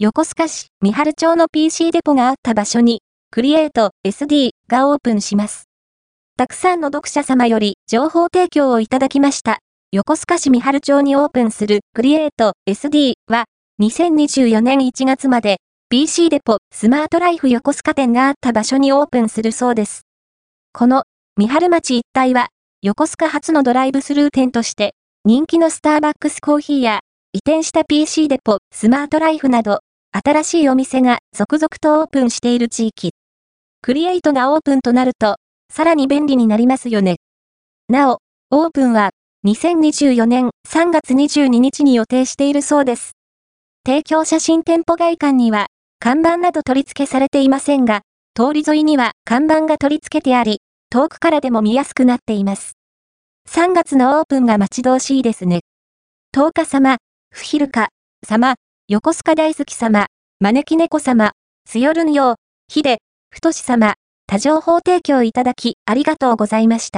横須賀市三春町の PC デポがあった場所に、クリエイト SD がオープンします。たくさんの読者様より情報提供をいただきました。横須賀市三春町にオープンするクリエイト SD は、2024年1月まで PC デポスマートライフ横須賀店があった場所にオープンするそうです。この三春町一帯は、横須賀初のドライブスルー店として、人気のスターバックスコーヒーや、移転した PC デポスマートライフなど、新しいお店が続々とオープンしている地域。クリエイトがオープンとなると、さらに便利になりますよね。なお、オープンは2024年3月22日に予定しているそうです。提供写真店舗外観には看板など取り付けされていませんが、通り沿いには看板が取り付けてあり、遠くからでも見やすくなっています。3月のオープンが待ち遠しいですね。10日様、フヒルカ様、横須賀大好き様、招き猫様、強るんよう、ひで、ふとし様、多情報提供いただきありがとうございました。